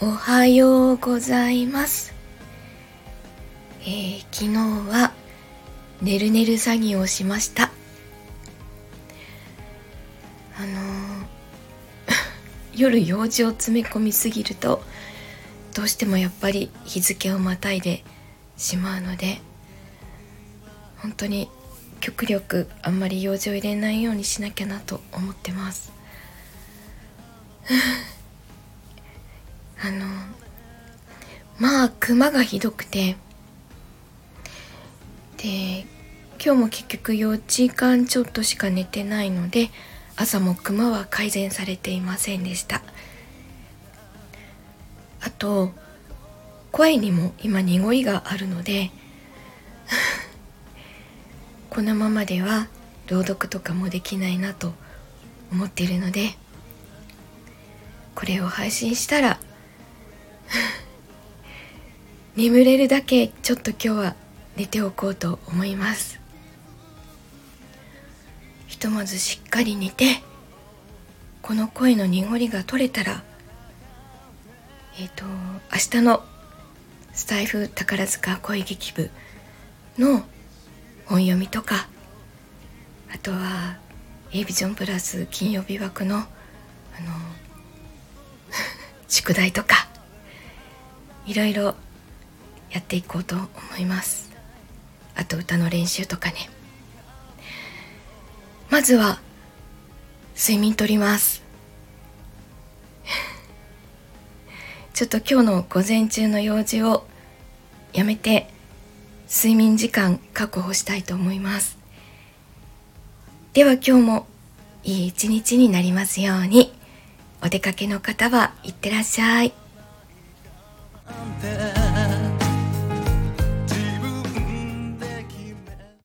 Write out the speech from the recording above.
おはようございます、えー、昨日はねるねる詐欺をしました。あのー、夜用事を詰め込みすぎるとどうしてもやっぱり日付をまたいでしまうので本当に極力あんまり用事を入れないようにしなきゃなと思ってます あのまあクマがひどくて。で今日も結局4時間ちょっとしか寝てないので朝もクマは改善されていませんでした。あと声にも今濁りがあるので このままでは朗読とかもできないなと思っているのでこれを配信したら眠れるだけちょっと今日は寝ておこうと思います。ひとまずしっかり寝てこの声の濁りが取れたらえっ、ー、と明日のスタイフ宝塚声劇部の本読みとかあとは A ビジョンプラス金曜日枠のあの 宿題とかいろいろやっていこうと思います。あと歌の練習とかね。まずは睡眠とります。ちょっと今日の午前中の用事をやめて睡眠時間確保したいと思います。では今日もいい一日になりますように。お出かけの方はいってらっしゃい。